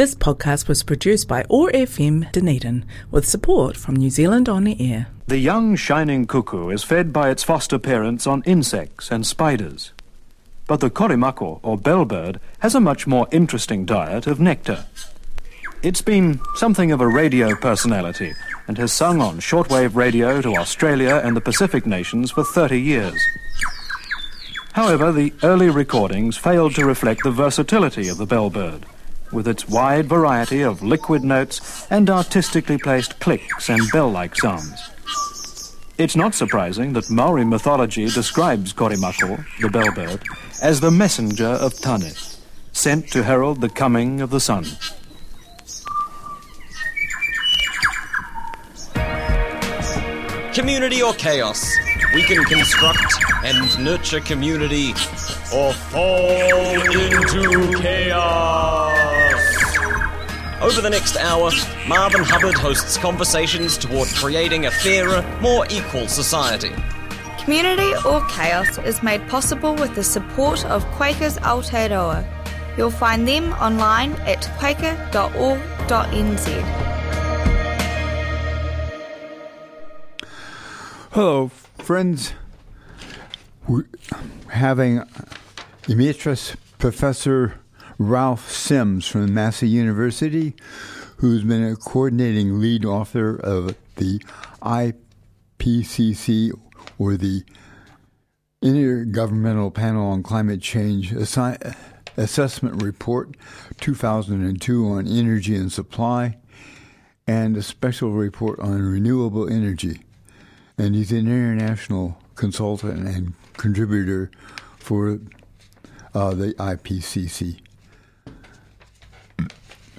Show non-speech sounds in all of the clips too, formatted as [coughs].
This podcast was produced by OAR FM Dunedin with support from New Zealand On the Air. The young shining cuckoo is fed by its foster parents on insects and spiders. But the korimako, or bellbird, has a much more interesting diet of nectar. It's been something of a radio personality and has sung on shortwave radio to Australia and the Pacific nations for 30 years. However, the early recordings failed to reflect the versatility of the bellbird with its wide variety of liquid notes and artistically placed clicks and bell-like sounds. It's not surprising that Maori mythology describes Korimako, the bellbird, as the messenger of Tane, sent to herald the coming of the sun. Community or chaos? We can construct and nurture community or fall into chaos. Over the next hour, Marvin Hubbard hosts conversations toward creating a fairer, more equal society. Community or Chaos is made possible with the support of Quakers Aotearoa. You'll find them online at quaker.org.nz. Hello, friends. We're having Emeritus Professor Ralph Sims from Massey University, who's been a coordinating lead author of the IPCC, or the Intergovernmental Panel on Climate Change Assi- Assessment Report 2002 on Energy and Supply, and a special report on renewable energy. And he's an international consultant and contributor for uh, the IPCC.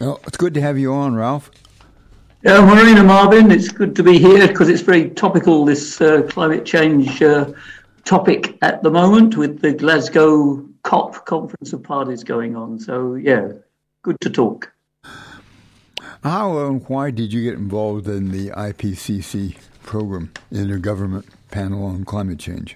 Well, it's good to have you on, Ralph. Yeah, Marina Marvin, it's good to be here because it's very topical, this uh, climate change uh, topic at the moment with the Glasgow COP Conference of Parties going on. So, yeah, good to talk. How and why did you get involved in the IPCC program, the Intergovernment Panel on Climate Change?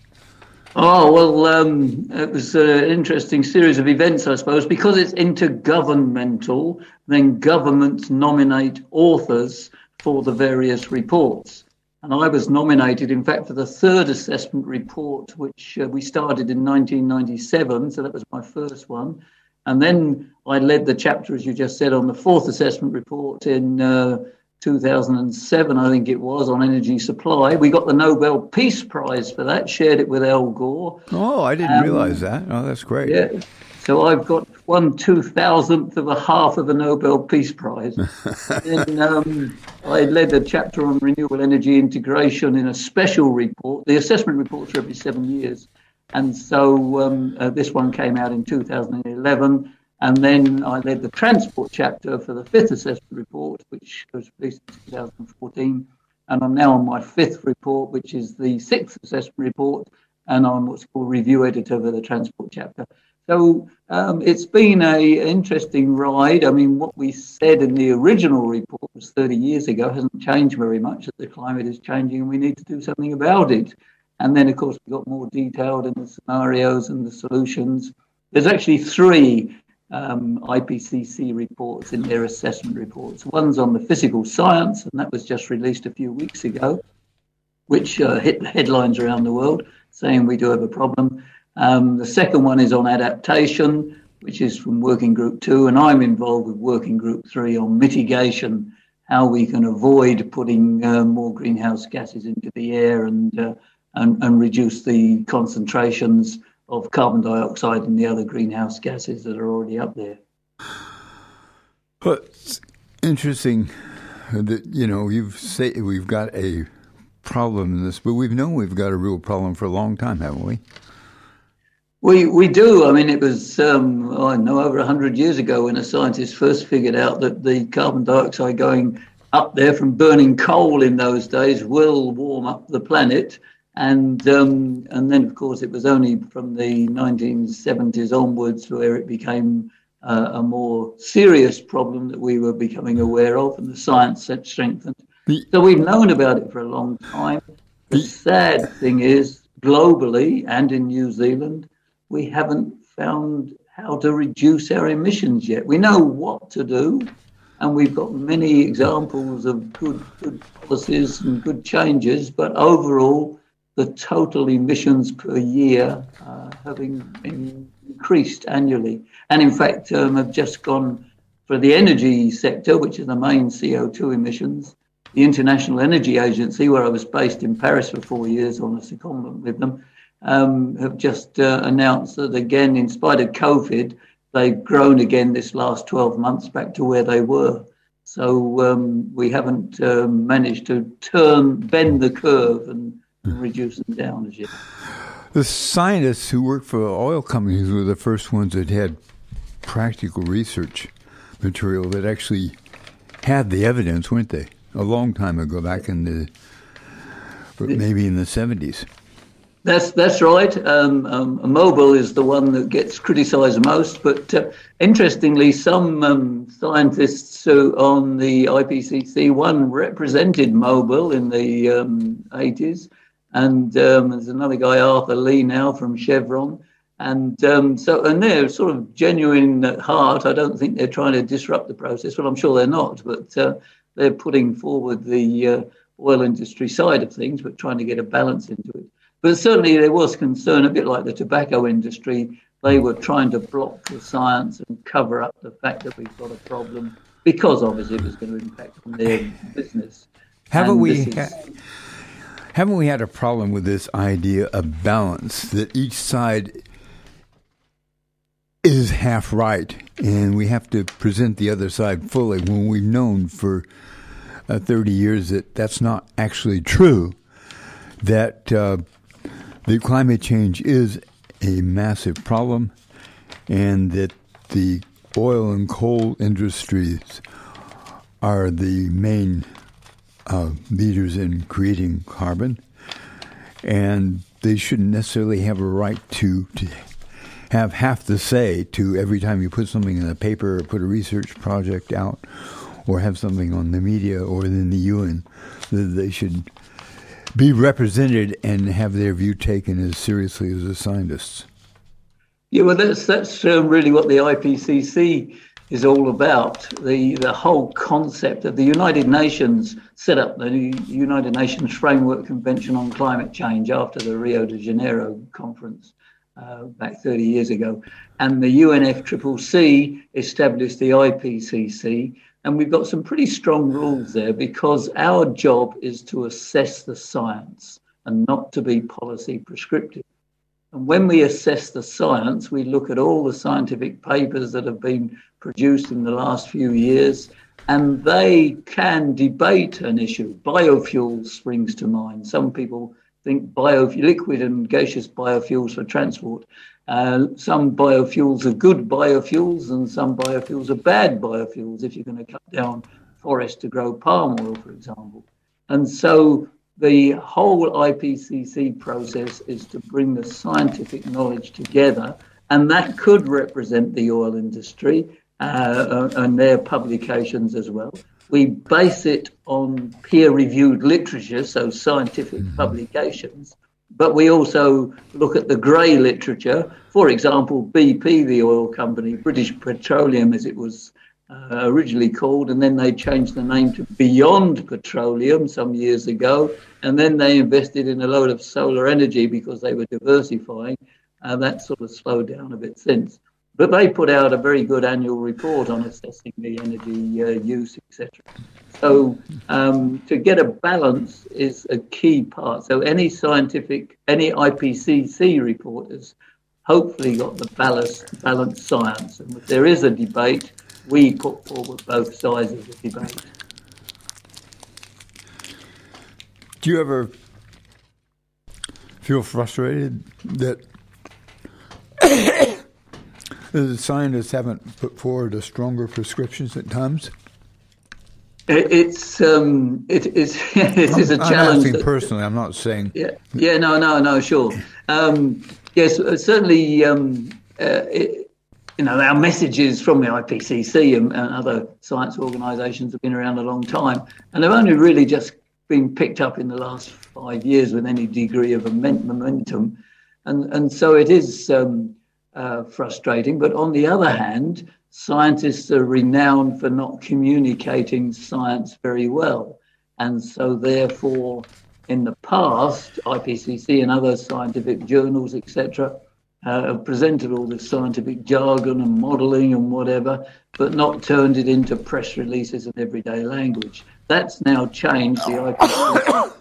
Oh, well, um, it was an interesting series of events, I suppose. Because it's intergovernmental, then governments nominate authors for the various reports. And I was nominated, in fact, for the third assessment report, which uh, we started in 1997. So that was my first one. And then I led the chapter, as you just said, on the fourth assessment report in uh, 2007, I think it was, on energy supply. We got the Nobel Peace Prize for that, shared it with Al Gore. Oh, I didn't um, realize that. Oh, that's great. Yeah. So I've got one two thousandth of a half of a Nobel Peace Prize. [laughs] and um, I led a chapter on renewable energy integration in a special report. The assessment reports are every seven years. And so um, uh, this one came out in 2011. And then I led the transport chapter for the fifth assessment report, which was released in 2014. And I'm now on my fifth report, which is the sixth assessment report, and I'm what's called review editor for the transport chapter. So um, it's been a interesting ride. I mean, what we said in the original report was 30 years ago hasn't changed very much. That the climate is changing, and we need to do something about it. And then, of course, we got more detailed in the scenarios and the solutions. There's actually three um, IPCC reports in their assessment reports. One's on the physical science, and that was just released a few weeks ago, which uh, hit the headlines around the world saying we do have a problem. Um, the second one is on adaptation, which is from Working Group 2, and I'm involved with Working Group 3 on mitigation, how we can avoid putting uh, more greenhouse gases into the air and, uh, and, and reduce the concentrations of carbon dioxide and the other greenhouse gases that are already up there. But it's interesting that you know you've say we've got a problem in this, but we've known we've got a real problem for a long time, haven't we? We we do. I mean, it was um, I know over hundred years ago when a scientist first figured out that the carbon dioxide going up there from burning coal in those days will warm up the planet and um, and then of course it was only from the 1970s onwards where it became uh, a more serious problem that we were becoming aware of, and the science had strengthened. So we've known about it for a long time. The sad thing is, globally and in New Zealand, we haven't found how to reduce our emissions yet. We know what to do, and we've got many examples of good, good policies and good changes, but overall, the total emissions per year uh, have in, increased annually. And in fact, um, have just gone for the energy sector, which is the main CO2 emissions. The International Energy Agency, where I was based in Paris for four years on a secondment with them, um, have just uh, announced that again, in spite of COVID, they've grown again this last 12 months back to where they were. So um, we haven't um, managed to turn, bend the curve and, and reduce them down as yet. The scientists who worked for oil companies were the first ones that had practical research material that actually had the evidence, weren't they? A long time ago, back in the maybe in the seventies. That's that's right. Um, um, Mobil is the one that gets criticised most, but uh, interestingly, some um, scientists on the IPCC one represented Mobil in the 80s, um, and um, there's another guy, Arthur Lee, now from Chevron, and um, so and they're sort of genuine at heart. I don't think they're trying to disrupt the process. Well, I'm sure they're not, but uh, they're putting forward the uh, oil industry side of things, but trying to get a balance into it. But certainly there was concern, a bit like the tobacco industry. They were trying to block the science and cover up the fact that we've got a problem because obviously it was going to impact on their business. Haven't and we? Ha- haven't we had a problem with this idea of balance that each side is half right, and we have to present the other side fully when we've known for uh, 30 years that that's not actually true. That uh, the climate change is a massive problem, and that the oil and coal industries are the main uh, leaders in creating carbon, and they shouldn't necessarily have a right to, to have half the say to every time you put something in a paper or put a research project out or have something on the media or in the UN. That they should be represented and have their view taken as seriously as the scientists. Yeah, well, that's that's um, really what the IPCC is all about. The the whole concept of the United Nations set up the United Nations Framework Convention on Climate Change after the Rio de Janeiro conference uh, back 30 years ago, and the UNFCCC established the IPCC, and we've got some pretty strong rules there because our job is to assess the science and not to be policy prescriptive. And when we assess the science, we look at all the scientific papers that have been produced in the last few years, and they can debate an issue. Biofuels springs to mind. Some people think bio, liquid and gaseous biofuels for transport. Uh, some biofuels are good biofuels and some biofuels are bad biofuels if you're going to cut down forests to grow palm oil, for example. And so the whole IPCC process is to bring the scientific knowledge together, and that could represent the oil industry uh, and their publications as well. We base it on peer reviewed literature, so scientific mm-hmm. publications but we also look at the grey literature. For example, BP, the oil company, British Petroleum, as it was uh, originally called, and then they changed the name to Beyond Petroleum some years ago, and then they invested in a load of solar energy because they were diversifying, and that sort of slowed down a bit since. But they put out a very good annual report on assessing the energy uh, use, etc. So um, to get a balance is a key part. So any scientific, any IPCC report has hopefully got the balanced, balanced science. And there is a debate, we put forward both sides of the debate. Do you ever feel frustrated that [coughs] the scientists haven't put forward a stronger prescriptions at times? It's um, it is [laughs] it is a challenge. I'm asking personally. I'm not saying. Yeah, yeah, no, no, no, sure. Um, yes, uh, certainly. Um, uh, it, you know, our messages from the IPCC and, and other science organisations have been around a long time, and they've only really just been picked up in the last five years with any degree of momentum. And and so it is. Um, uh, frustrating. But on the other hand, scientists are renowned for not communicating science very well. And so, therefore, in the past, IPCC and other scientific journals, etc., uh, have presented all this scientific jargon and modelling and whatever, but not turned it into press releases and everyday language. That's now changed. The IPCC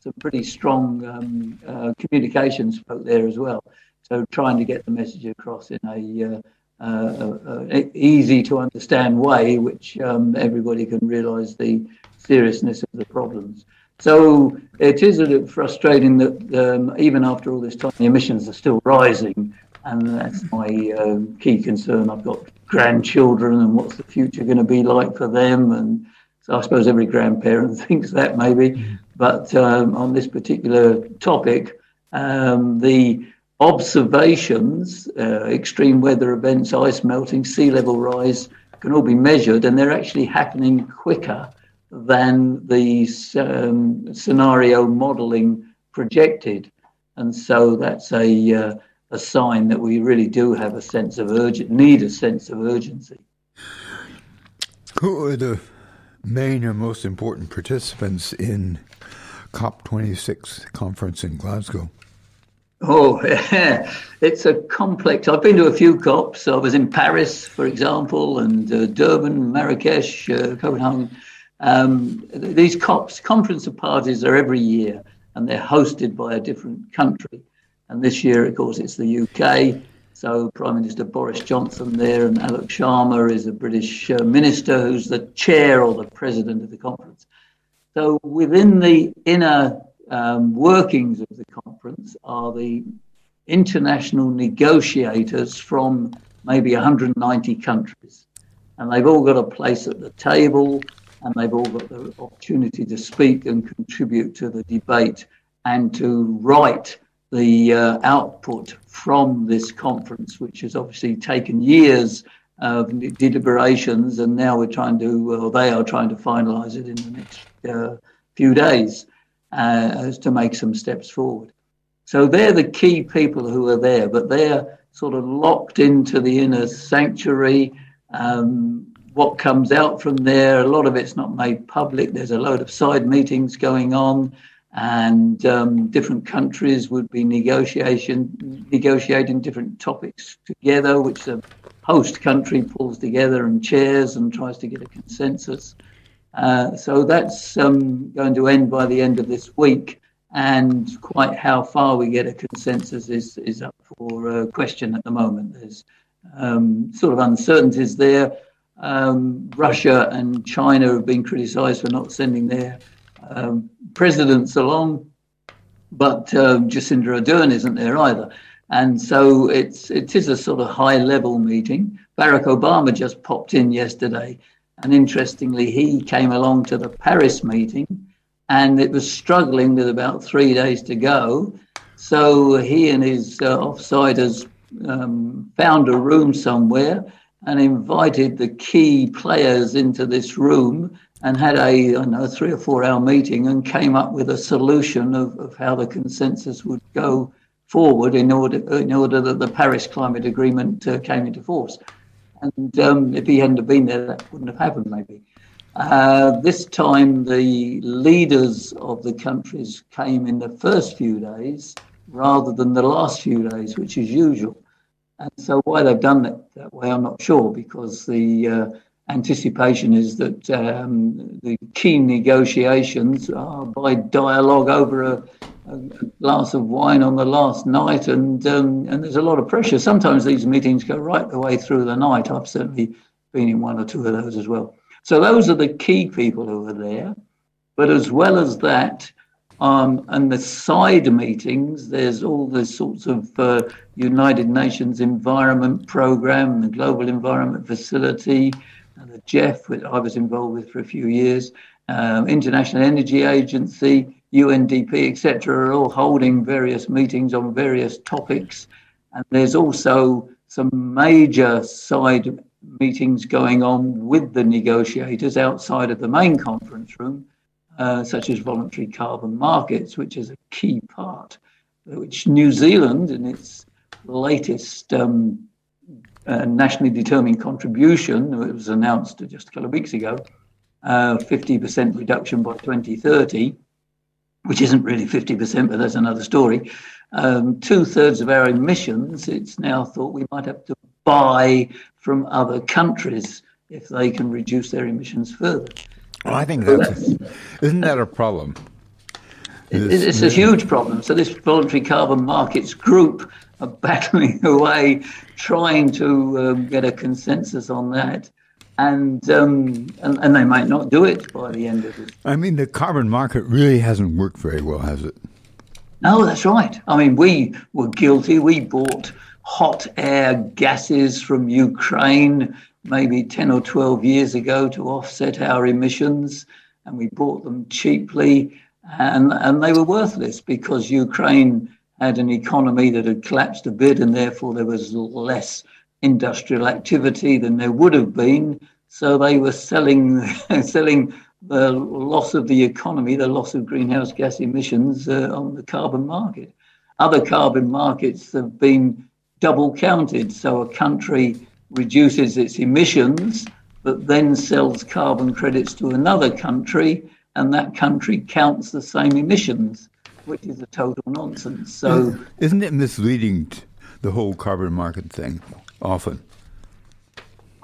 some pretty strong um, uh, communications there as well. So trying to get the message across in a uh, uh, uh easy to understand way, which um, everybody can realise the seriousness of the problems. So it is a little frustrating that um, even after all this time, the emissions are still rising, and that's my uh, key concern. I've got grandchildren, and what's the future going to be like for them? And so I suppose every grandparent [laughs] thinks that maybe, but um, on this particular topic, um, the observations, uh, extreme weather events, ice melting, sea level rise, can all be measured, and they're actually happening quicker than the um, scenario modelling projected. And so that's a, uh, a sign that we really do have a sense of urgent, need a sense of urgency. Who are the main or most important participants in COP26 conference in Glasgow? Oh, yeah. [laughs] it's a complex. I've been to a few COPs. I was in Paris, for example, and uh, Durban, Marrakesh, uh, Copenhagen. Um, these COPs, conference of parties, are every year and they're hosted by a different country. And this year, of course, it's the UK. So Prime Minister Boris Johnson there, and Alok Sharma is a British uh, minister who's the chair or the president of the conference. So within the inner um, workings of the conference are the international negotiators from maybe 190 countries. And they've all got a place at the table and they've all got the opportunity to speak and contribute to the debate and to write the uh, output from this conference, which has obviously taken years of deliberations, and now we're trying to, well, they are trying to finalise it in the next uh, few days uh, as to make some steps forward. So they're the key people who are there, but they're sort of locked into the inner sanctuary. Um, what comes out from there. A lot of it's not made public. There's a load of side meetings going on, and um, different countries would be negotiation negotiating different topics together, which the host country pulls together and chairs and tries to get a consensus. Uh, so that's um, going to end by the end of this week. And quite how far we get a consensus is, is up for uh, question at the moment. There's um, sort of uncertainties there. Um, Russia and China have been criticised for not sending their um, presidents along, but um, Jacinda Ardern isn't there either. And so it's it is a sort of high level meeting. Barack Obama just popped in yesterday, and interestingly, he came along to the Paris meeting, and it was struggling with about three days to go. So he and his uh, offsiders um, found a room somewhere and invited the key players into this room and had a I know three or four hour meeting and came up with a solution of, of how the consensus would go forward in order in order that the Paris Climate Agreement uh, came into force. And um, if he hadn't been there, that wouldn't have happened. Maybe. Uh, this time, the leaders of the countries came in the first few days rather than the last few days, which is usual. And so why they've done it that way, I'm not sure, because the uh, anticipation is that um, the key negotiations are by dialogue over a, a, glass of wine on the last night, and um, and there's a lot of pressure. Sometimes these meetings go right the way through the night. I've certainly been in one or two of those as well. So those are the key people who are there. But as well as that, um, and the side meetings, there's all the sorts of uh, United Nations Environment Programme, the Global Environment Facility, the GEF, which I was involved with for a few years, um, International Energy Agency, UNDP, etc., are all holding various meetings on various topics. And there's also some major side meetings going on with the negotiators outside of the main conference room uh, such as voluntary carbon markets, which is a key part, which New Zealand, in its latest um, uh, nationally determined contribution, it was announced just a couple of weeks ago, uh, 50% reduction by 2030, which isn't really 50%, but that's another story. Um, Two thirds of our emissions, it's now thought we might have to buy from other countries if they can reduce their emissions further. Well, I think that's isn't that a problem? It's a huge problem. So this voluntary carbon markets group are [laughs] battling away, trying to um, get a consensus on that, and, um, and and they might not do it by the end of it. I mean, the carbon market really hasn't worked very well, has it? No, that's right. I mean, we were guilty. We bought hot air gases from Ukraine maybe 10 or 12 years ago to offset our emissions, and we bought them cheaply, and, and they were worthless because Ukraine had an economy that had collapsed a bit, and therefore there was less industrial activity than there would have been. So they were selling [laughs] selling the loss of the economy, the loss of greenhouse gas emissions uh, on the carbon market. Other carbon markets have been double counted. So a country reduces its emissions, but then sells carbon credits to another country, and that country counts the same emissions, which is a total nonsense. So, isn't it misleading the whole carbon market thing often?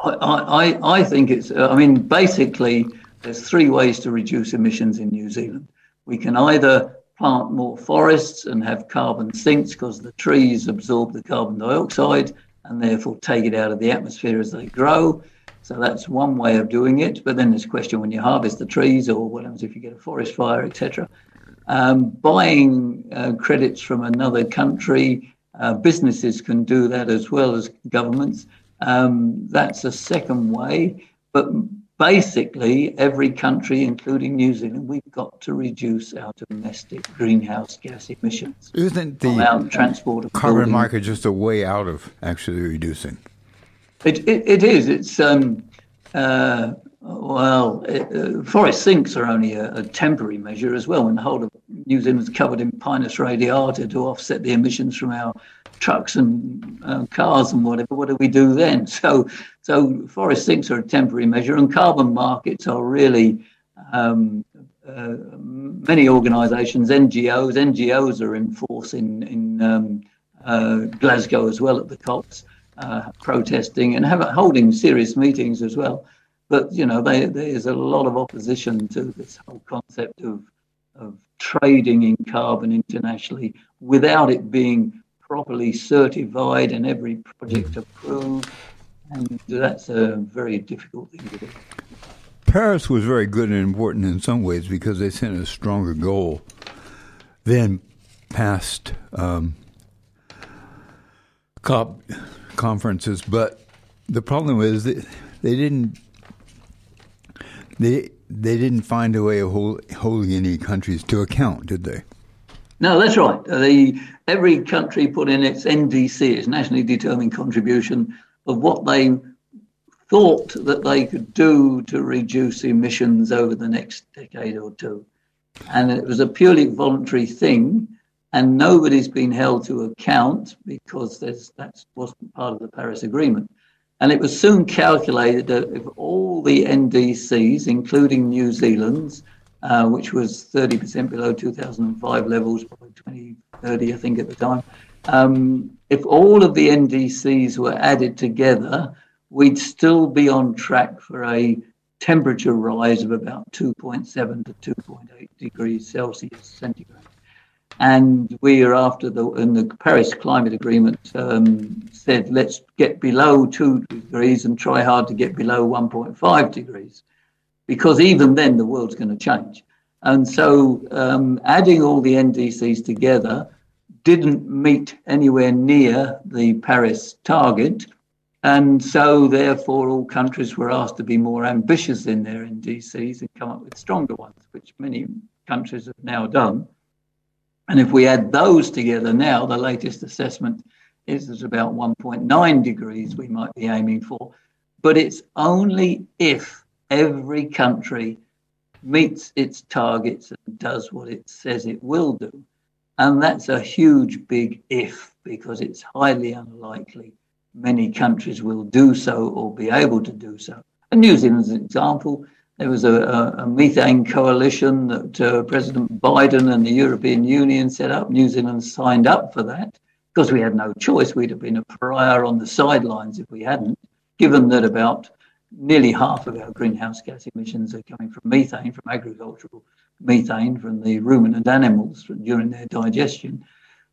I, I, I think it's. Uh, I mean, basically, there's three ways to reduce emissions in New Zealand. We can either plant more forests and have carbon sinks because the trees absorb the carbon dioxide and therefore take it out of the atmosphere as they grow. So that's one way of doing it. But then there's a question when you harvest the trees or what happens if you get a forest fire, etc. Um, buying uh, credits from another country, uh, businesses can do that as well as governments. Um, that's a second way. But basically, every country, including New Zealand, we've got to reduce our domestic greenhouse gas emissions. Isn't the transport carbon building. market just a way out of actually reducing? It, it, it is. It's um, uh, well, it, uh, forest sinks are only a, a, temporary measure as well. When the whole of New Zealand is covered in Pinus radiata to offset the emissions from our trucks and uh, cars and whatever, what do we do then? [laughs] So, so forest sinks are a temporary measure, and carbon markets are really um, uh, many organisations, NGOs, NGOs are in force in in um, uh, Glasgow as well at the COPs, uh, protesting and have, holding serious meetings as well. But you know, they, there's a lot of opposition to this whole concept of of trading in carbon internationally without it being properly certified and every project approved. And that's a very difficult thing to do. Paris was very good and important in some ways because they set a stronger goal than past um, COP conferences. But the problem is that they didn't they they didn't find a way of hold, holding any countries to account, did they? No, that's right. The, every country put in its NDC, its nationally determined contribution, of what they thought that they could do to reduce emissions over the next decade or two. And it was a purely voluntary thing, and nobody's been held to account because that wasn't part of the Paris Agreement. And it was soon calculated that if all the NDCs, including New Zealand's, uh, which was 30% below 2005 levels by 2030, I think, at the time. Um, if all of the NDCs were added together, we'd still be on track for a temperature rise of about 2.7 to 2.8 degrees Celsius centigrade. And we are after the, in the Paris Climate Agreement um, said, let's get below two degrees and try hard to get below 1.5 degrees because even then the world's going to change. And so um, adding all the NDCs together didn't meet anywhere near the Paris target. And so, therefore, all countries were asked to be more ambitious in their NDCs and come up with stronger ones, which many countries have now done. And if we add those together now, the latest assessment is that about 1.9 degrees we might be aiming for. But it's only if every country meets its targets and does what it says it will do. And that's a huge big if because it's highly unlikely many countries will do so or be able to do so. And New Zealand's an example. There was a, a, methane coalition that uh, President Biden and the European Union set up. New Zealand signed up for that because we had no choice. We'd have been a pariah on the sidelines if we hadn't, given that about nearly half of our greenhouse gas emissions are coming from methane, from agricultural methane, from the ruminant animals during their digestion.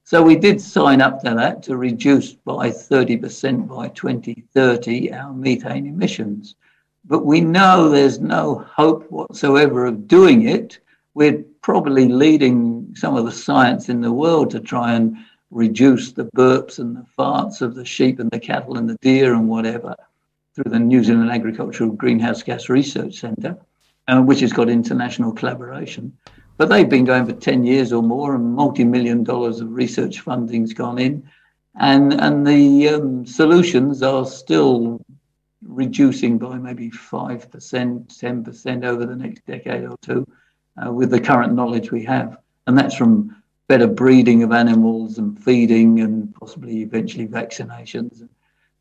So we did sign up to that to reduce by 30% by 2030 our methane emissions. But we know there's no hope whatsoever of doing it. We're probably leading some of the science in the world to try and reduce the burps and the farts of the sheep and the cattle and the deer and whatever through the New Zealand Agricultural Greenhouse Gas Research Centre, uh, which has got international collaboration. But they've been going for 10 years or more, and multi million dollars of research funding's gone in. And, and the um, solutions are still reducing by maybe 5%, 10% over the next decade or two uh, with the current knowledge we have. And that's from better breeding of animals and feeding and possibly eventually vaccinations.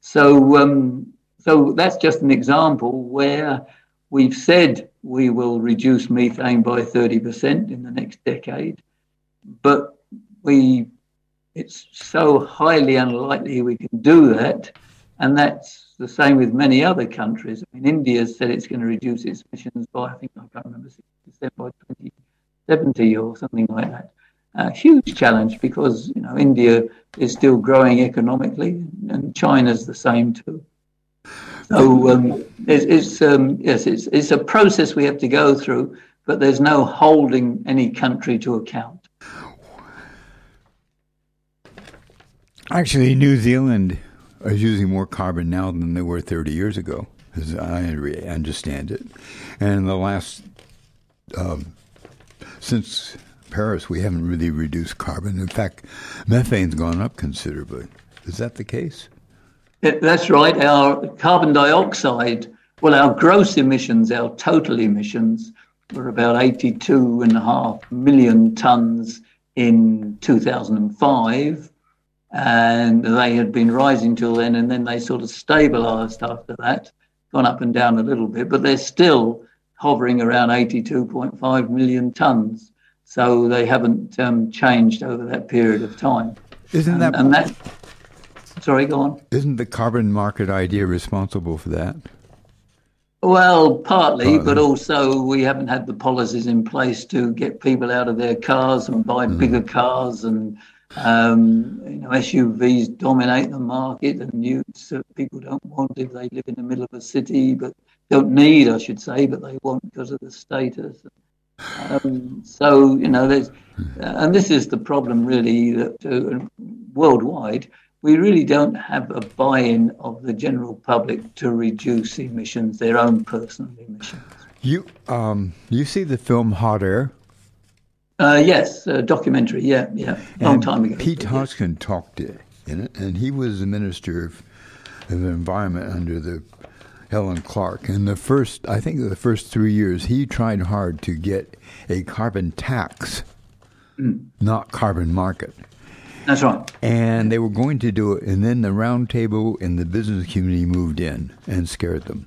So, um, so that's just an example where we've said we will reduce methane by 30% in the next decade, but we it's so highly unlikely we can do that. And that's the same with many other countries. I mean, India said it's going to reduce its emissions by, I think, I can't remember, 60% by 2070 or something like that a huge challenge because you know India is still growing economically, and China's the same too. So um, it's, it's um, yes, it's it's a process we have to go through, but there's no holding any country to account. Actually, New Zealand is using more carbon now than they were 30 years ago, as I understand it. And in the last, um, since Paris, we haven't really reduced carbon. In fact, methane's gone up considerably. Is that the case? That's right. Our carbon dioxide, well, our gross emissions, our total emissions, were about 82.5 million tonnes in 2005. And they had been rising till then, and then they sort of stabilised after that, gone up and down a little bit, but they're still hovering around 82.5 million tonnes. So they haven't um, changed over that period of time. Isn't that and that? Sorry, go on. Isn't the carbon market idea responsible for that? Well, partly, partly, but also we haven't had the policies in place to get people out of their cars and buy mm. bigger cars, and um, you know SUVs dominate the market, and utes uh, people don't want if they live in the middle of a city, but don't need, I should say, but they want because of the status. Um, so you know, there's, uh, and this is the problem really that uh, worldwide we really don't have a buy-in of the general public to reduce emissions, their own personal emissions. You um, you see the film Hot Air? Uh, yes, a documentary. Yeah, yeah, long and time ago. Pete Hodgson talked in it, and he was the minister of, of environment under the Helen Clark. And the first, I think, the first three years, he tried hard to get a carbon tax, mm. not carbon market. That's right. And they were going to do it, and then the roundtable and the business community moved in and scared them.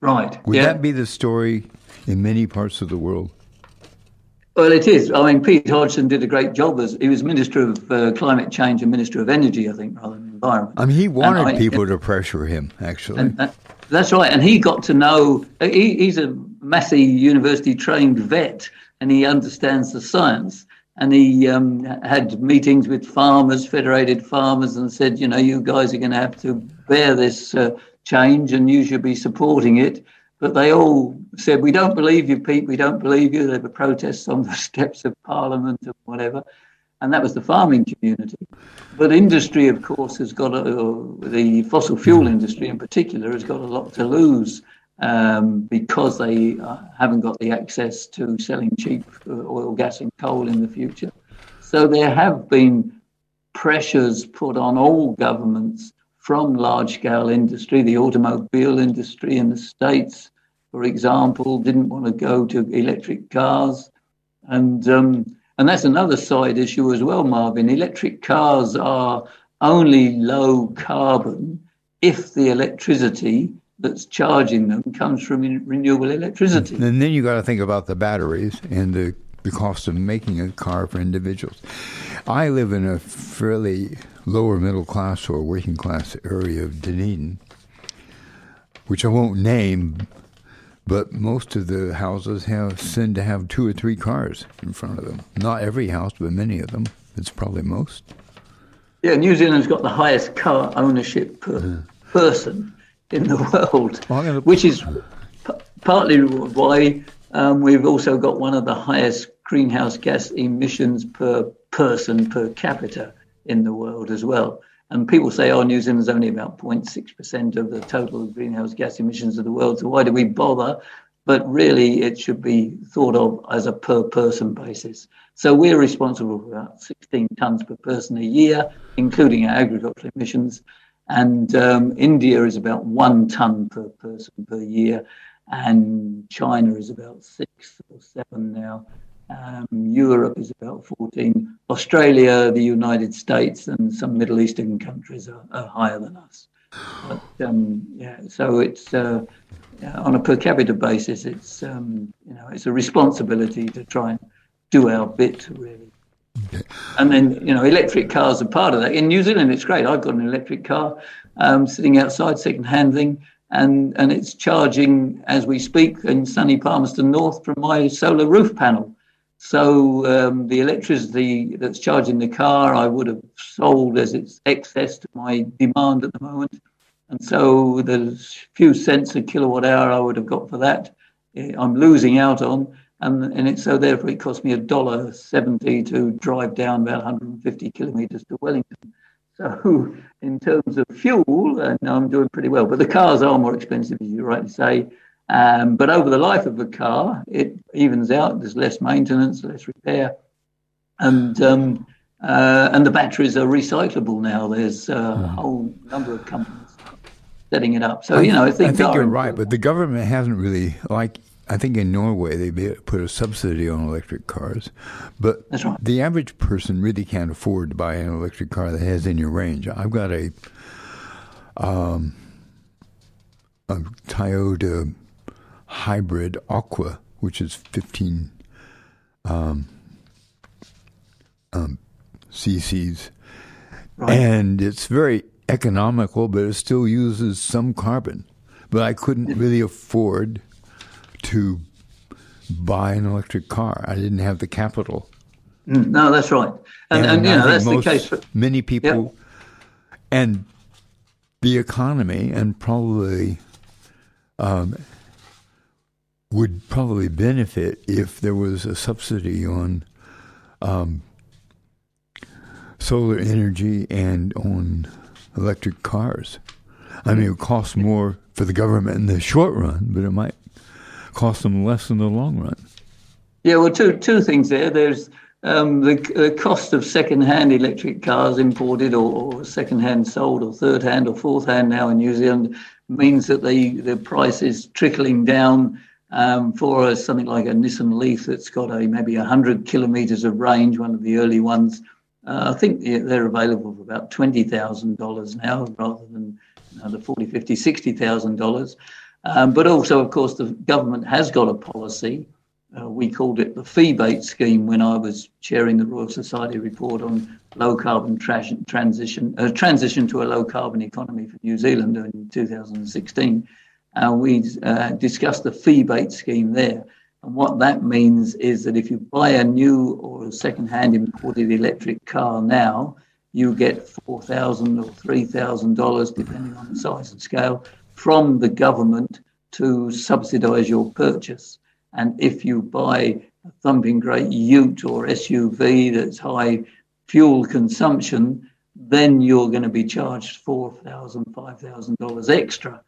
Right. Would yeah. that be the story in many parts of the world? Well, it is. I mean, Pete Hodgson did a great job as he was Minister of uh, Climate Change and Minister of Energy, I think, rather than Environment. I mean, he wanted I, people to pressure him, actually. And, uh, that's right. And he got to know, he, he's a Massey University trained vet and he understands the science. And he um, had meetings with farmers, federated farmers, and said, you know, you guys are going to have to bear this uh, change and you should be supporting it. But they all said, we don't believe you, Pete, we don't believe you. There were protests on the [laughs] steps of Parliament and whatever and that was the farming community. But industry, of course, has got a, the fossil fuel industry in particular has got a lot to lose um, because they uh, haven't got the access to selling cheap uh, oil, gas, and coal in the future. So there have been pressures put on all governments from large scale industry, the automobile industry in the States, for example, didn't want to go to electric cars. And um, and that's another side issue as well, Marvin. Electric cars are only low carbon if the electricity that's charging them comes from renewable electricity. And then you got to think about the batteries and the, the cost of making a car for individuals. I live in a fairly lower middle class or working class area of Dunedin, which I won't name, but most of the houses have tend to have two or three cars in front of them. Not every house, but many of them. It's probably most. Yeah, New Zealand's got the highest car ownership per yeah. person in the world, well, which is p- partly why um, we've also got one of the highest greenhouse gas emissions per person per capita in the world as well. And people say, oh, New Zealand's only about 0.6% of the total greenhouse gas emissions of the world, so why do we bother? But really, it should be thought of as a per person basis. So we're responsible for about 16 tonnes per person a year, including our agricultural emissions. And um, India is about one tonne per person per year, and China is about six or seven now. Um, Europe is about 14. Australia, the United States, and some Middle Eastern countries are, are higher than us. But um, yeah, so it's uh, on a per capita basis, it's um, you know it's a responsibility to try and do our bit really. Okay. And then you know electric cars are part of that. In New Zealand, it's great. I've got an electric car um, sitting outside, second hand thing, and and it's charging as we speak in sunny Palmerston North from my solar roof panel. So um, the electricity that's charging the car, I would have sold as it's excess to my demand at the moment. And so the few cents a kilowatt hour I would have got for that, eh, I'm losing out on. And, and it, so therefore it cost me a dollar seventy to drive down about 150 kilometres to Wellington. So [laughs] in terms of fuel, uh, I'm doing pretty well. But the cars are more expensive, as you rightly say. Um, but over the life of the car, it evens out. There's less maintenance, less repair, and um, uh, and the batteries are recyclable now. There's a hmm. whole number of companies setting it up. So you know, I think, I think you're right, but the government hasn't really like. I think in Norway they put a subsidy on electric cars, but right. the average person really can't afford to buy an electric car that has any range. I've got a um, a Toyota hybrid Aqua, which is 15 um, um, cc's. Right. And it's very economical, but it still uses some carbon. But I couldn't really afford to buy an electric car. I didn't have the capital. Mm, no, that's right. And, and, and you know, that's the case. For, many people, yep. and the economy, and probably um, would probably benefit if there was a subsidy on um, solar energy and on electric cars. I mean, it would cost more for the government in the short run, but it might cost them less in the long run. Yeah, well, two two things there. There's um, the, the cost of second-hand electric cars imported or, or second-hand sold or third-hand or fourth-hand now in New Zealand means that the, the price is trickling down um, for something like a Nissan Leaf that's got a maybe 100 kilometres of range, one of the early ones. Uh, I think they're available for about $20,000 now rather than you know, the 40, 50, $60,000. Um, but also, of course, the government has got a policy. Uh, we called it the feebate scheme when I was chairing the Royal Society report on low carbon tra- transition, uh, transition to a low carbon economy for New Zealand in 2016 uh, we uh, discussed the feebate scheme there. And what that means is that if you buy a new or a second-hand imported electric car now, you get four thousand or three thousand dollars, depending on the size and scale, from the government to subsidise your purchase. And if you buy a thumping great Ute or SUV that's high fuel consumption, then you're going to be charged four thousand, five thousand dollars extra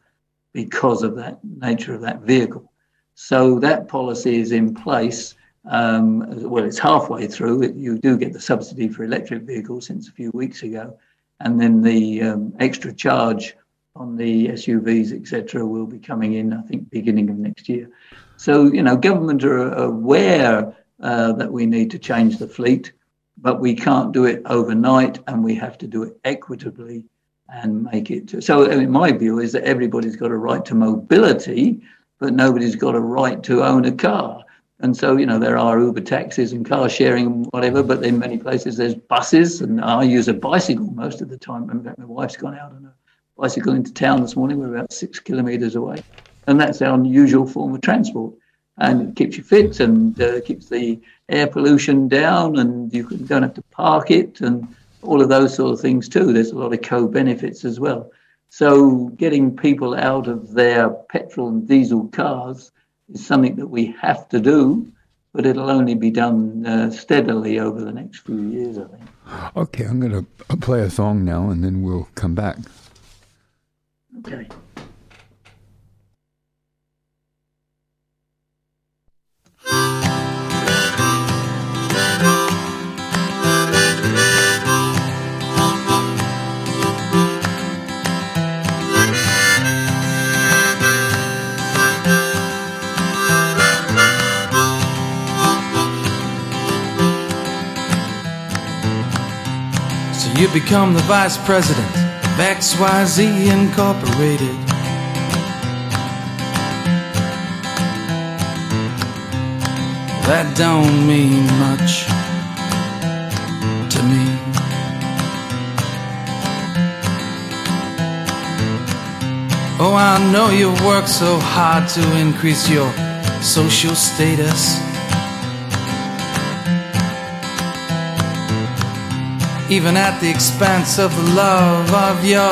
because of that nature of that vehicle. So that policy is in place. Um, well, it's halfway through. You do get the subsidy for electric vehicles since a few weeks ago, and then the um, extra charge on the SUVs, etc., will be coming in. I think beginning of next year. So you know, government are aware uh, that we need to change the fleet, but we can't do it overnight, and we have to do it equitably and make it. So, I mean, my view is that everybody's got a right to mobility, but nobody's got a right to own a car. And so, you know, there are Uber taxis and car sharing and whatever, but in many places there's buses, and I use a bicycle most of the time. In fact, my wife's gone out on a bicycle into town this morning. We're about six kilometres away, and that's our unusual form of transport. And it keeps you fit and uh, keeps the air pollution down, and you don't have to park it, and all of those sort of things too. There's a lot of co-benefits as well. So, getting people out of their petrol and diesel cars is something that we have to do, but it'll only be done uh, steadily over the next few years, I think. Okay, I'm going to play a song now and then we'll come back. Okay. You become the vice president of XYZ Incorporated. That don't mean much to me. Oh, I know you work so hard to increase your social status. Even at the expense of the love of your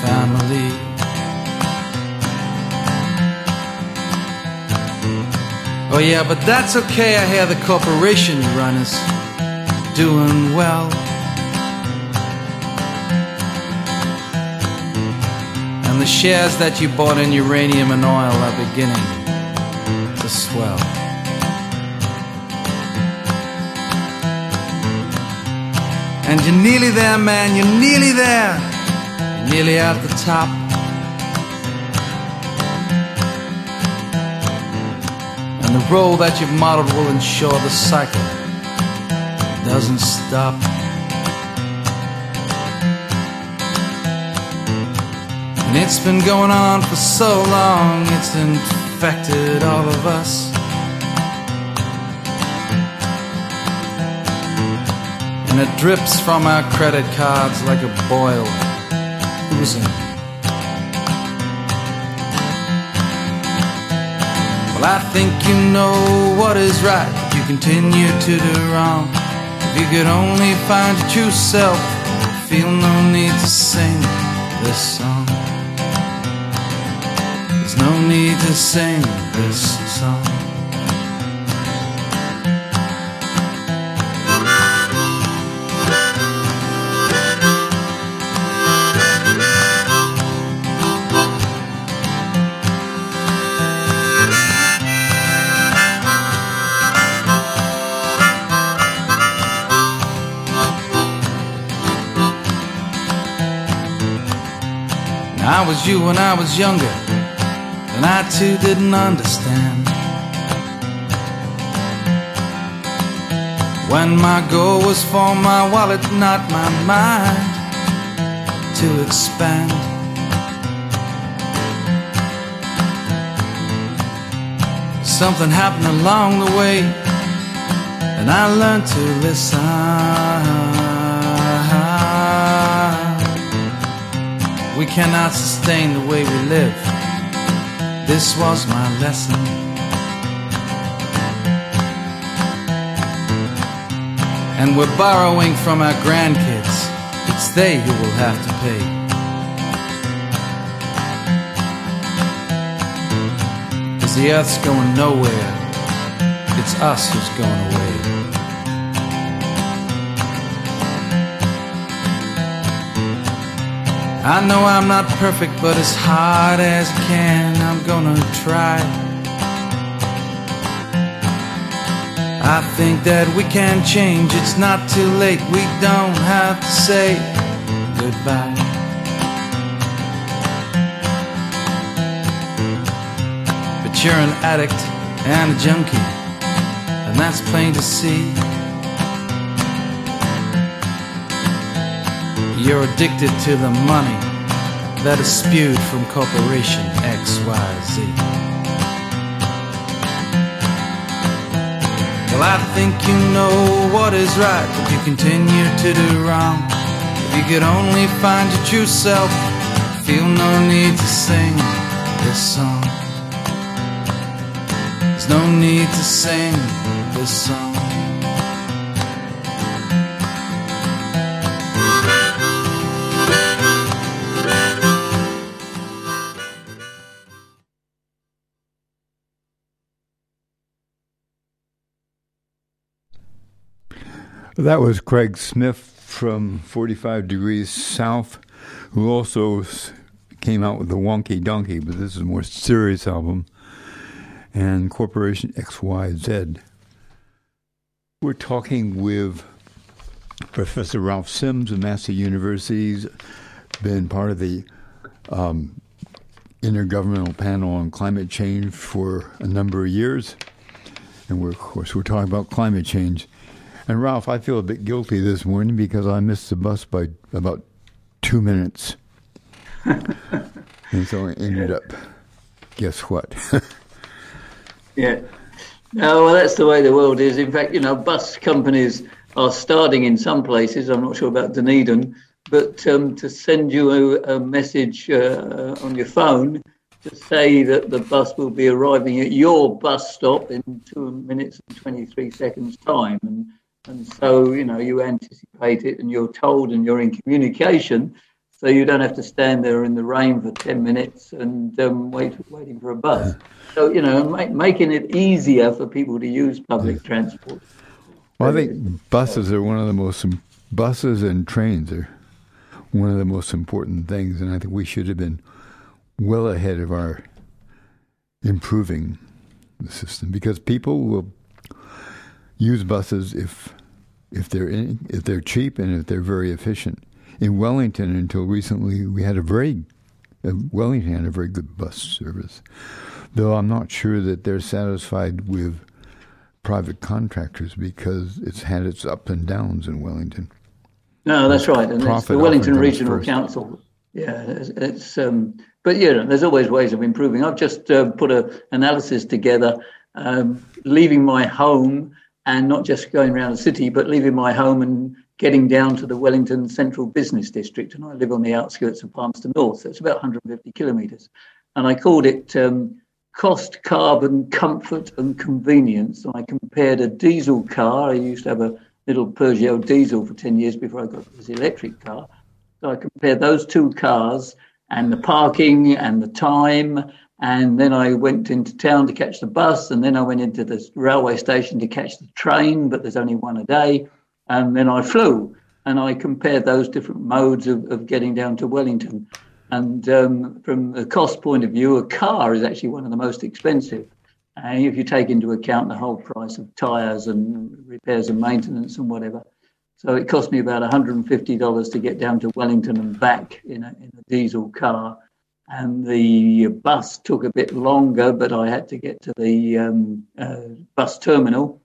family. Oh, yeah, but that's okay. I hear the corporation you run is doing well. And the shares that you bought in uranium and oil are beginning to swell. And you're nearly there, man, you're nearly there. You're nearly at the top. And the role that you've modeled will ensure the cycle doesn't stop. And it's been going on for so long, it's infected all of us. It drips from our credit cards like a boil oozing. Well, I think you know what is right you continue to do wrong. If you could only find your true self, feel no need to sing this song. There's no need to sing this song. I was you when I was younger, and I too didn't understand. When my goal was for my wallet, not my mind, to expand. Something happened along the way, and I learned to listen. We cannot sustain the way we live. This was my lesson. And we're borrowing from our grandkids. It's they who will have to pay. Cause the earth's going nowhere. It's us who's going away. I know I'm not perfect, but as hard as I can, I'm gonna try. I think that we can change, it's not too late, we don't have to say goodbye. But you're an addict and a junkie and that's plain to see. You're addicted to the money that is spewed from corporation XYZ. Well, I think you know what is right, but you continue to do wrong. If you could only find your true self, feel no need to sing this song. There's no need to sing this song. That was Craig Smith from 45 Degrees South, who also came out with the Wonky Donkey, but this is a more serious album, and Corporation XYZ. We're talking with Professor Ralph Sims of Massey University's been part of the um, Intergovernmental Panel on Climate Change for a number of years. And we're, of course, we're talking about climate change. And Ralph, I feel a bit guilty this morning because I missed the bus by about two minutes. and so I ended up, guess what? [laughs] yeah. No, well, that's the way the world is. In fact, you know, bus companies are starting in some places. I'm not sure about Dunedin, but um, to send you a, a message uh, on your phone to say that the bus will be arriving at your bus stop in two minutes and 23 seconds' time. And and so, you know, you anticipate it and you're told and you're in communication. So you don't have to stand there in the rain for 10 minutes and um, wait, waiting for a bus. So, you know, make, making it easier for people to use public transport. Well, I think buses are one of the most, buses and trains are one of the most important things. And I think we should have been well ahead of our improving the system because people will use buses if if they're in, if they're cheap and if they're very efficient. In Wellington, until recently, we had a very uh, Wellington had a very good bus service, though I'm not sure that they're satisfied with private contractors because it's had its ups and downs in Wellington. No, that's right, and it's the Wellington Regional first. Council. Yeah, it's, it's um, but yeah, there's always ways of improving. I've just uh, put an analysis together, um, leaving my home and not just going around the city, but leaving my home and getting down to the Wellington Central Business District. And I live on the outskirts of Palmerston North, so it's about 150 kilometres. And I called it um, cost, carbon, comfort, and convenience. And I compared a diesel car. I used to have a little Peugeot diesel for 10 years before I got this electric car. So I compared those two cars and the parking and the time and then I went into town to catch the bus, and then I went into the railway station to catch the train, but there's only one a day. And then I flew, and I compared those different modes of, of getting down to Wellington. And um, from a cost point of view, a car is actually one of the most expensive. And if you take into account the whole price of tyres and repairs and maintenance and whatever. So it cost me about $150 to get down to Wellington and back in a, in a diesel car and the bus took a bit longer, but I had to get to the um, uh, bus terminal.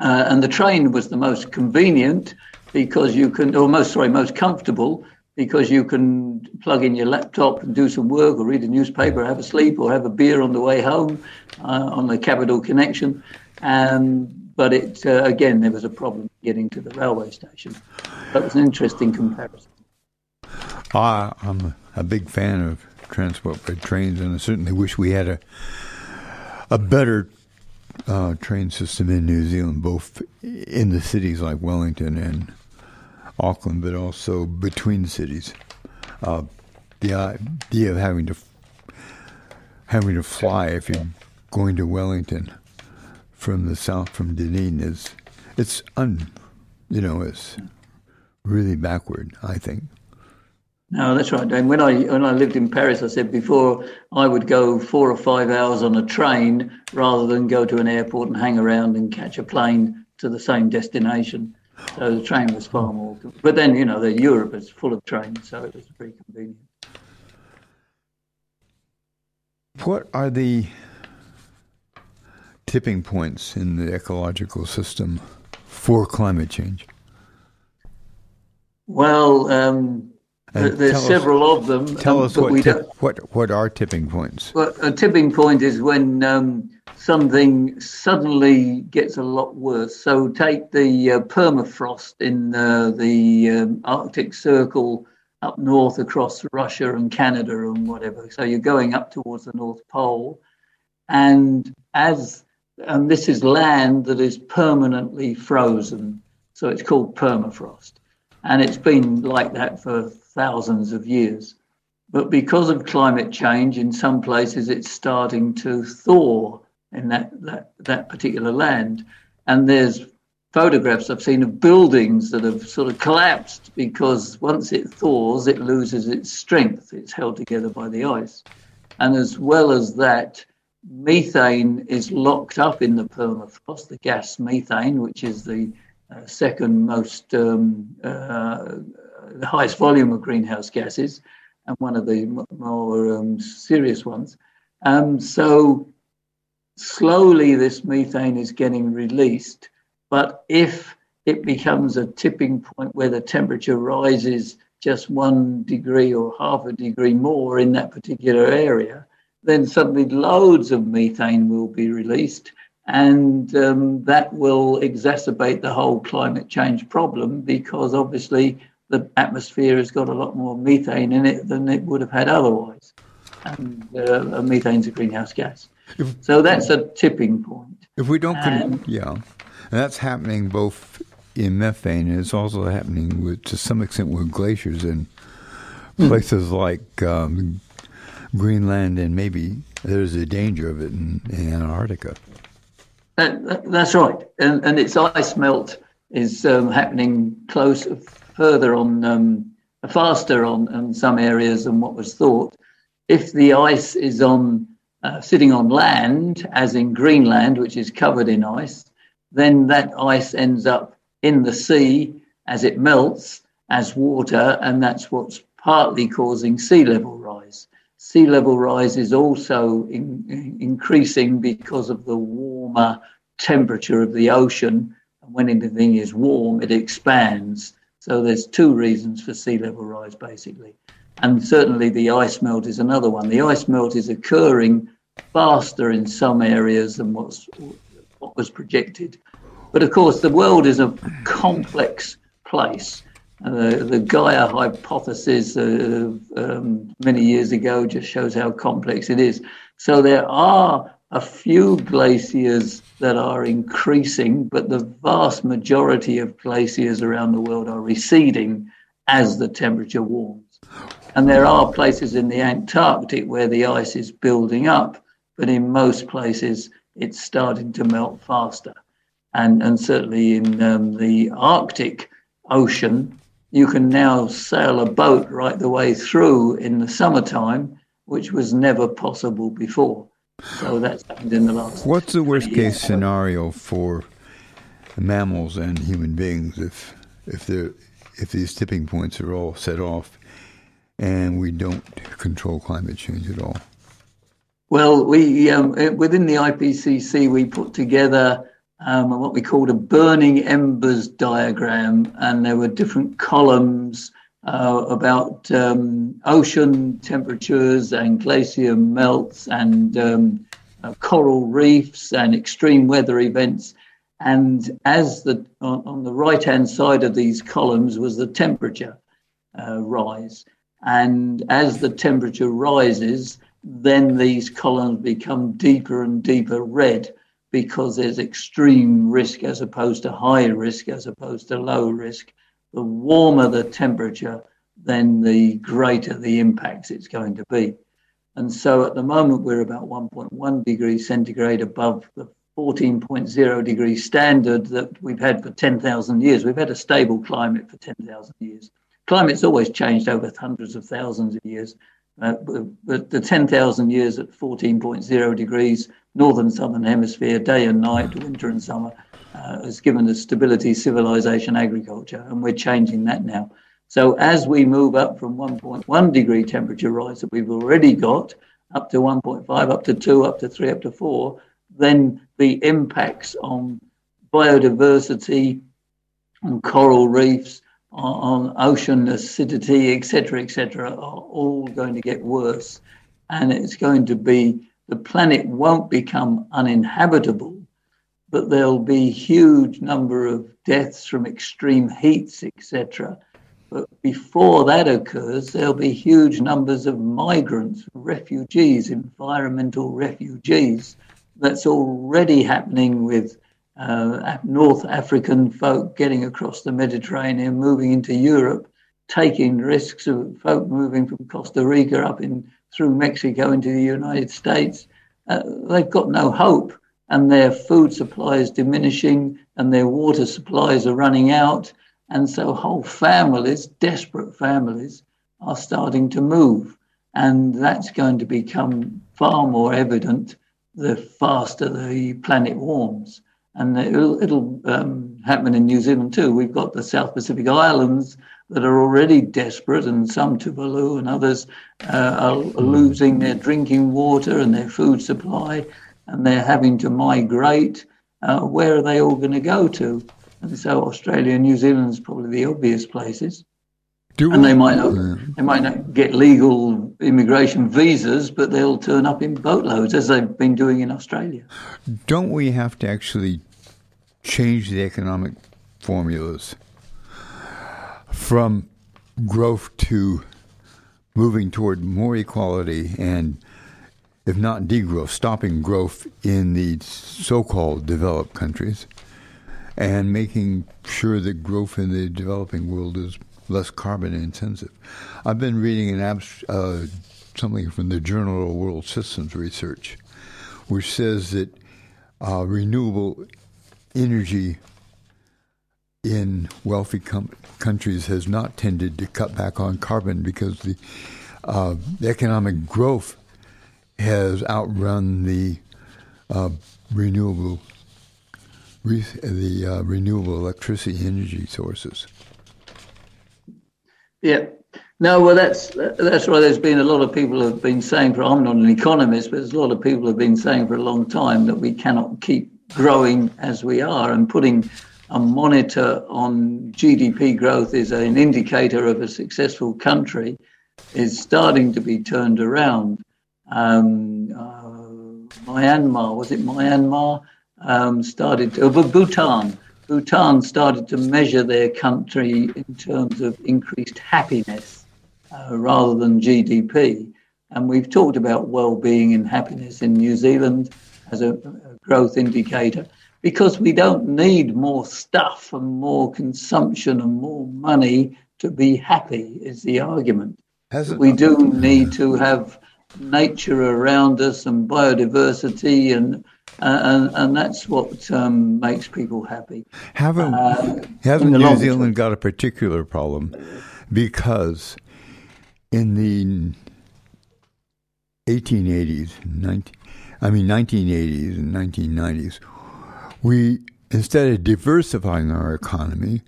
Uh, and the train was the most convenient because you can, or most sorry, most comfortable because you can plug in your laptop and do some work, or read a newspaper, have a sleep, or have a beer on the way home uh, on the Capital Connection. And but it uh, again, there was a problem getting to the railway station. That was an interesting comparison. I'm a big fan of transport by trains, and I certainly wish we had a a better uh, train system in New Zealand, both in the cities like Wellington and Auckland, but also between cities. Uh, the idea of having to having to fly if you're going to Wellington from the south from Dunedin is it's un you know it's really backward. I think. No, that's right, Dan. When I when I lived in Paris, I said before I would go four or five hours on a train rather than go to an airport and hang around and catch a plane to the same destination. So the train was far more. But then you know, the Europe is full of trains, so it was pretty convenient. What are the tipping points in the ecological system for climate change? Well, um, there's several us, of them. Tell um, us what, tip, what what are tipping points? Well, a tipping point is when um, something suddenly gets a lot worse. So take the uh, permafrost in uh, the um, Arctic Circle up north across Russia and Canada and whatever. So you're going up towards the North Pole, and as and this is land that is permanently frozen, so it's called permafrost, and it's been like that for thousands of years. But because of climate change, in some places it's starting to thaw in that, that, that particular land. And there's photographs I've seen of buildings that have sort of collapsed because once it thaws, it loses its strength. It's held together by the ice. And as well as that, methane is locked up in the permafrost, the gas methane, which is the uh, second most, um, uh, the highest volume of greenhouse gases and one of the more um, serious ones. Um, so slowly this methane is getting released. But if it becomes a tipping point where the temperature rises just one degree or half a degree more in that particular area, then suddenly loads of methane will be released. And um, that will exacerbate the whole climate change problem because obviously the atmosphere has got a lot more methane in it than it would have had otherwise. And uh, methane's a greenhouse gas. If, so that's a tipping point. If we don't, con- yeah, and that's happening both in methane, and it's also happening with to some extent with glaciers in hmm. places like um, Greenland, and maybe there's a danger of it in, in Antarctica. that's right, and, and its ice melt is um, happening close, further on, um, faster on, on some areas than what was thought. If the ice is on uh, sitting on land, as in Greenland, which is covered in ice, then that ice ends up in the sea as it melts as water, and that's what's partly causing sea level rise. Sea level rise is also in, in, increasing because of the warmer temperature of the ocean. And when anything is warm, it expands. So there's two reasons for sea level rise, basically. And certainly the ice melt is another one. The ice melt is occurring faster in some areas than what's, what was projected. But of course, the world is a complex place. Uh, the Gaia hypothesis uh, um, many years ago just shows how complex it is. So there are a few glaciers that are increasing, but the vast majority of glaciers around the world are receding as the temperature warms. And there are places in the Antarctic where the ice is building up, but in most places it's starting to melt faster. And, and certainly in um, the Arctic Ocean, you can now sail a boat right the way through in the summertime, which was never possible before. So that's happened in the last. What's the worst case scenario for mammals and human beings if if if these tipping points are all set off and we don't control climate change at all? Well, we um, eh, within the IPCC we put together um, what we called a burning embers diagram, and there were different columns uh, about um, ocean temperatures and glacier melts and um, uh, coral reefs and extreme weather events. And as the on, on the right hand side of these columns was the temperature uh, rise. And as the temperature rises, then these columns become deeper and deeper red because there's extreme risk as opposed to high risk as opposed to low risk. The warmer the temperature, then the greater the impacts it's going to be. And so at the moment, we're about 1.1 degrees centigrade above the 14.0 degree standard that we've had for 10,000 years. We've had a stable climate for 10,000 years climate's always changed over hundreds of thousands of years. Uh, but the 10,000 years at 14.0 degrees, northern southern hemisphere, day and night, winter and summer, uh, has given us stability, civilization, agriculture, and we're changing that now. So as we move up from 1.1 degree temperature rise that we've already got, up to 1.5, up to 2, up to 3, up to 4, then the impacts on biodiversity, on coral reefs, on, on ocean acidity, etc., etc., are all going to get worse. And it's going to be the planet won't become uninhabitable, but there'll be huge number of deaths from extreme heats, etc. But before that occurs, there'll be huge numbers of migrants, refugees, environmental refugees. That's already happening with uh, North African folk getting across the Mediterranean, moving into Europe, taking risks of folk moving from Costa Rica up in through Mexico into the United States. Uh, they've got no hope, and their food supply is diminishing, and their water supplies are running out, and so whole families, desperate families, are starting to move, and that's going to become far more evident the faster the planet warms. And it'll, it'll um, happen in New Zealand too. We've got the South Pacific Islands that are already desperate, and some Tuvalu and others uh, are losing their drinking water and their food supply, and they're having to migrate. Uh, where are they all going to go to? And so Australia and New Zealand is probably the obvious places. Do and they might not they might not get legal immigration visas, but they'll turn up in boatloads as they've been doing in Australia. Don't we have to actually change the economic formulas from growth to moving toward more equality and if not degrowth, stopping growth in the so-called developed countries and making sure that growth in the developing world is less carbon intensive. I've been reading an abs- uh, something from the Journal of World Systems Research, which says that uh, renewable energy in wealthy com- countries has not tended to cut back on carbon because the, uh, the economic growth has outrun the uh, renewable re- the uh, renewable electricity energy sources. Yeah. No, well, that's that's why there's been a lot of people have been saying for. I'm not an economist, but there's a lot of people have been saying for a long time that we cannot keep growing as we are, and putting a monitor on GDP growth is an indicator of a successful country is starting to be turned around. Um, uh, Myanmar was it Myanmar um, started to, uh, Bhutan Bhutan started to measure their country in terms of increased happiness uh, rather than GDP. And we've talked about well-being and happiness in New Zealand as a, a growth indicator because we don't need more stuff and more consumption and more money to be happy is the argument. We do need to have nature around us and biodiversity and and, and that's what um, makes people happy. Haven't uh, hasn't New Zealand got a particular problem because in the 1880s, 19, I mean 1980s and 1990s, we instead of diversifying our economy,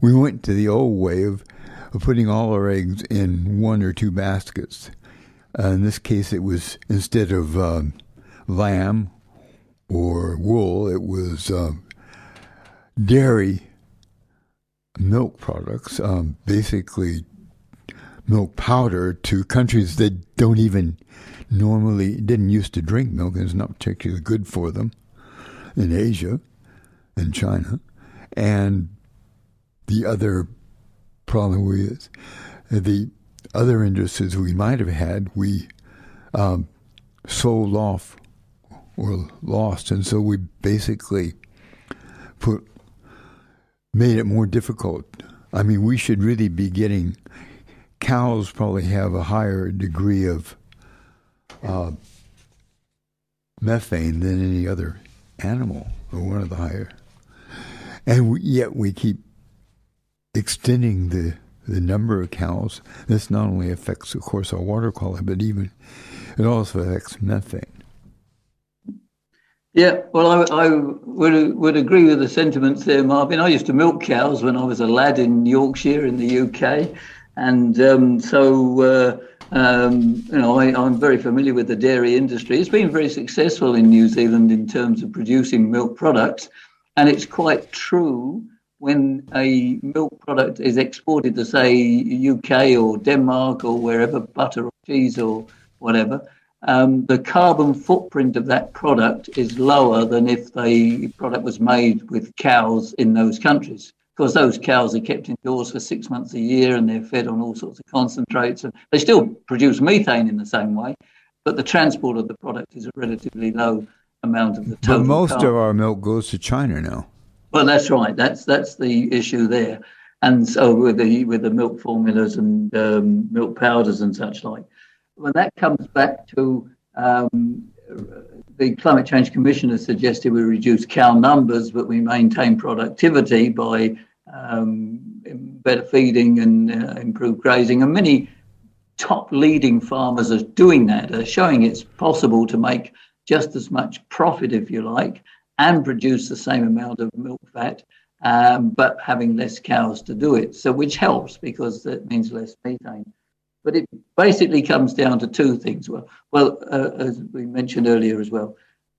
we went to the old way of, of putting all our eggs in one or two baskets. Uh, in this case, it was instead of um, lamb or wool, it was um, dairy milk products, um, basically milk powder to countries that don't even normally didn't used to drink milk and it's not particularly good for them in Asia and China. And the other problem is the other industries we might have had, we um, sold off or lost, and so we basically put made it more difficult. I mean, we should really be getting cows. Probably have a higher degree of uh, methane than any other animal, or one of the higher. And we, yet we keep extending the the number of cows. This not only affects, of course, our water quality, but even it also affects methane. Yeah, well, I, I, would would agree with the sentiments there, Marvin. I used to milk cows when I was a lad in Yorkshire in the UK, and um, so uh, Um, you know, I, am very familiar with the dairy industry. It's been very successful in New Zealand in terms of producing milk products, and it's quite true when a milk product is exported to say UK or Denmark or wherever, butter or cheese or whatever. Um, the carbon footprint of that product is lower than if the product was made with cows in those countries because those cows are kept indoors for six months a year and they're fed on all sorts of concentrates. And they still produce methane in the same way, but the transport of the product is a relatively low amount of the total. But most carbon. of our milk goes to China now. Well, that's right. That's that's the issue there. And so with the with the milk formulas and um, milk powders and such like, when that comes back to um, the Climate Change Commission has suggested we reduce cow numbers, but we maintain productivity by um, better feeding and uh, improved grazing. And many top leading farmers are doing that, are showing it's possible to make just as much profit, if you like, and produce the same amount of milk fat, um, but having less cows to do it. So, which helps because that means less methane. But it basically comes down to two things. Well, well, uh, as we mentioned earlier as well,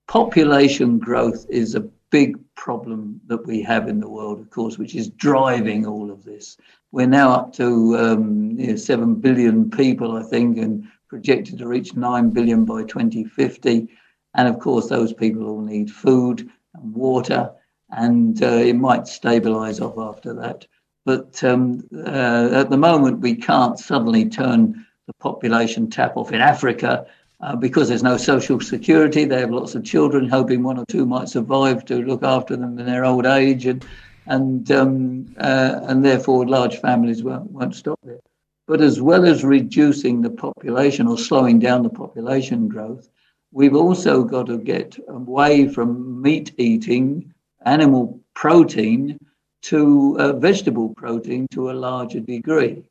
population growth is a big problem that we have in the world, of course, which is driving all of this. We're now up to um, you know, 7 billion people, I think, and projected to reach 9 billion by 2050. And of course, those people all need food and water, and uh, it might stabilize off after that. But um, uh, at the moment, we can't suddenly turn the population tap off in Africa uh, because there's no social security. They have lots of children, hoping one or two might survive to look after them in their old age, and and um, uh, and therefore large families won't, won't stop there. But as well as reducing the population or slowing down the population growth, we've also got to get away from meat eating, animal protein, to uh, vegetable protein to a larger degree.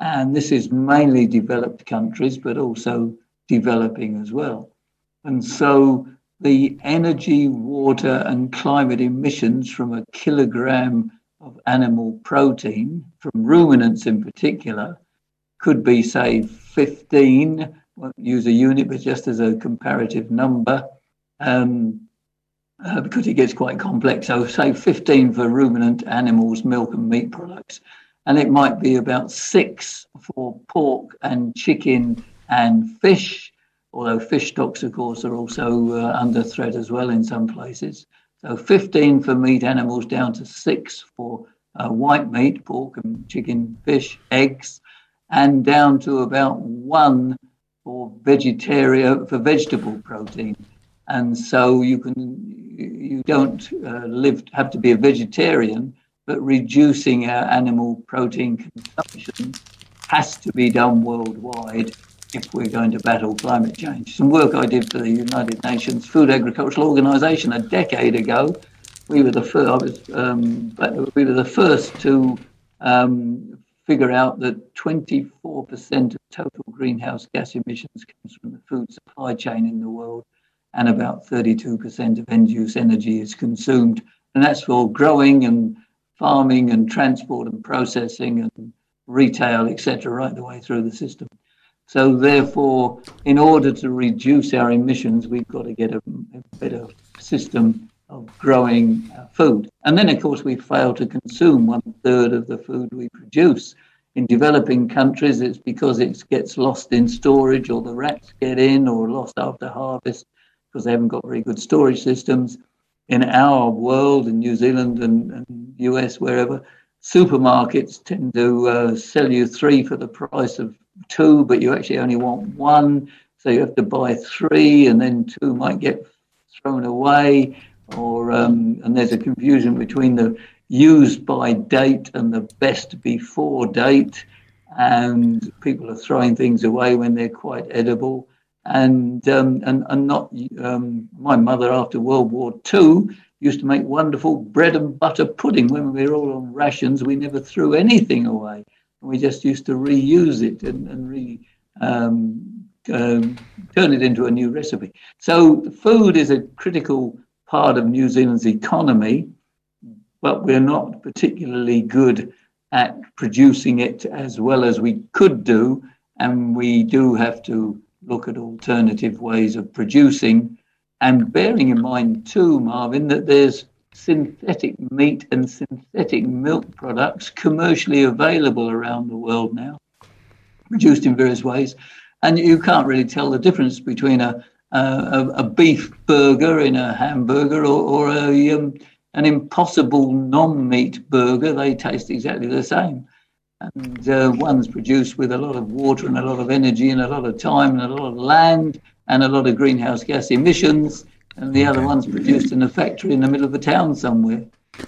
And this is mainly developed countries, but also developing as well. And so the energy, water, and climate emissions from a kilogram of animal protein, from ruminants in particular, could be, say, 15, won't use a unit, but just as a comparative number, um, uh, because it gets quite complex. So, say 15 for ruminant animals, milk and meat products, and it might be about six for pork and chicken and fish, although fish stocks, of course, are also uh, under threat as well in some places. So, 15 for meat animals, down to six for uh, white meat, pork and chicken, fish, eggs, and down to about one for vegetarian for vegetable protein and so you can you don't uh, live have to be a vegetarian, but reducing our animal protein consumption has to be done worldwide if we're going to battle climate change. Some work I did for the United Nations Food Agricultural Organization a decade ago. We were the first. Was, um, we were the first to um, figure out that 24% of total greenhouse gas emissions comes from the food supply chain in the world and about 32% of end use energy is consumed. And that's for growing and farming and transport and processing and retail, etc., right the way through the system. So, therefore, in order to reduce our emissions, we've got to get a, a better system of growing uh, food. And then, of course, we fail to consume one third of the food we produce. In developing countries, it's because it gets lost in storage, or the rats get in, or lost after harvest because they haven't got very good storage systems. In our world, in New Zealand and, and US, wherever, supermarkets tend to uh, sell you three for the price of two, but you actually only want one. So you have to buy three, and then two might get thrown away. Or um, and there's a confusion between the used by date and the best before date, and people are throwing things away when they're quite edible and um, and and not um, my mother after World War II used to make wonderful bread and butter pudding when we were all on rations. We never threw anything away, we just used to reuse it and, and re um, um, turn it into a new recipe. So food is a critical part of New Zealand's economy, but we're not particularly good at producing it as well as we could do and we do have to look at alternative ways of producing. And bearing in mind, too, Marvin, that there's synthetic meat and synthetic milk products commercially available around the world now, produced in various ways. And you can't really tell the difference between a, a, a beef burger in a hamburger or, or a, um, an impossible non meat burger. They taste exactly the same. And uh, one's produced with a lot of water and a lot of energy and a lot of time and a lot of land and a lot of greenhouse gas emissions. And the okay. other one's produced in a factory in the middle of a town somewhere.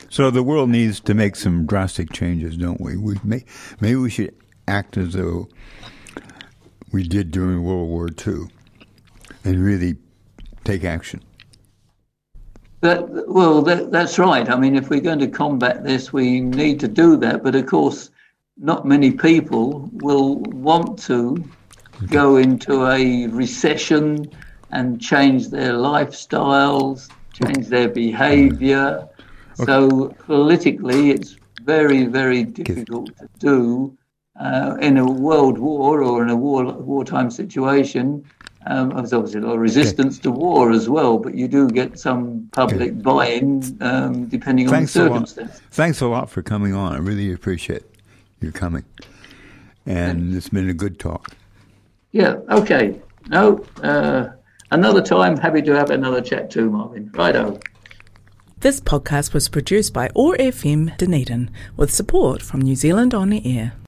So the world needs to make some drastic changes, don't we? we may, maybe we should act as though we did during World War II and really take action. That, well, that, that's right. I mean, if we're going to combat this, we need to do that. But of course, not many people will want to go into a recession and change their lifestyles, change their behavior. Okay. So politically, it's very, very difficult to do uh, in a world war or in a war wartime situation. Um, there's obviously a lot of resistance okay. to war as well, but you do get some public okay. buy-in um, depending Thanks on the circumstances. Thanks a lot for coming on. I really appreciate you coming, and it's been a good talk. Yeah. Okay. No. Uh, another time. Happy to have another chat too, Marvin. Righto. This podcast was produced by OAR FM Dunedin with support from New Zealand On the Air.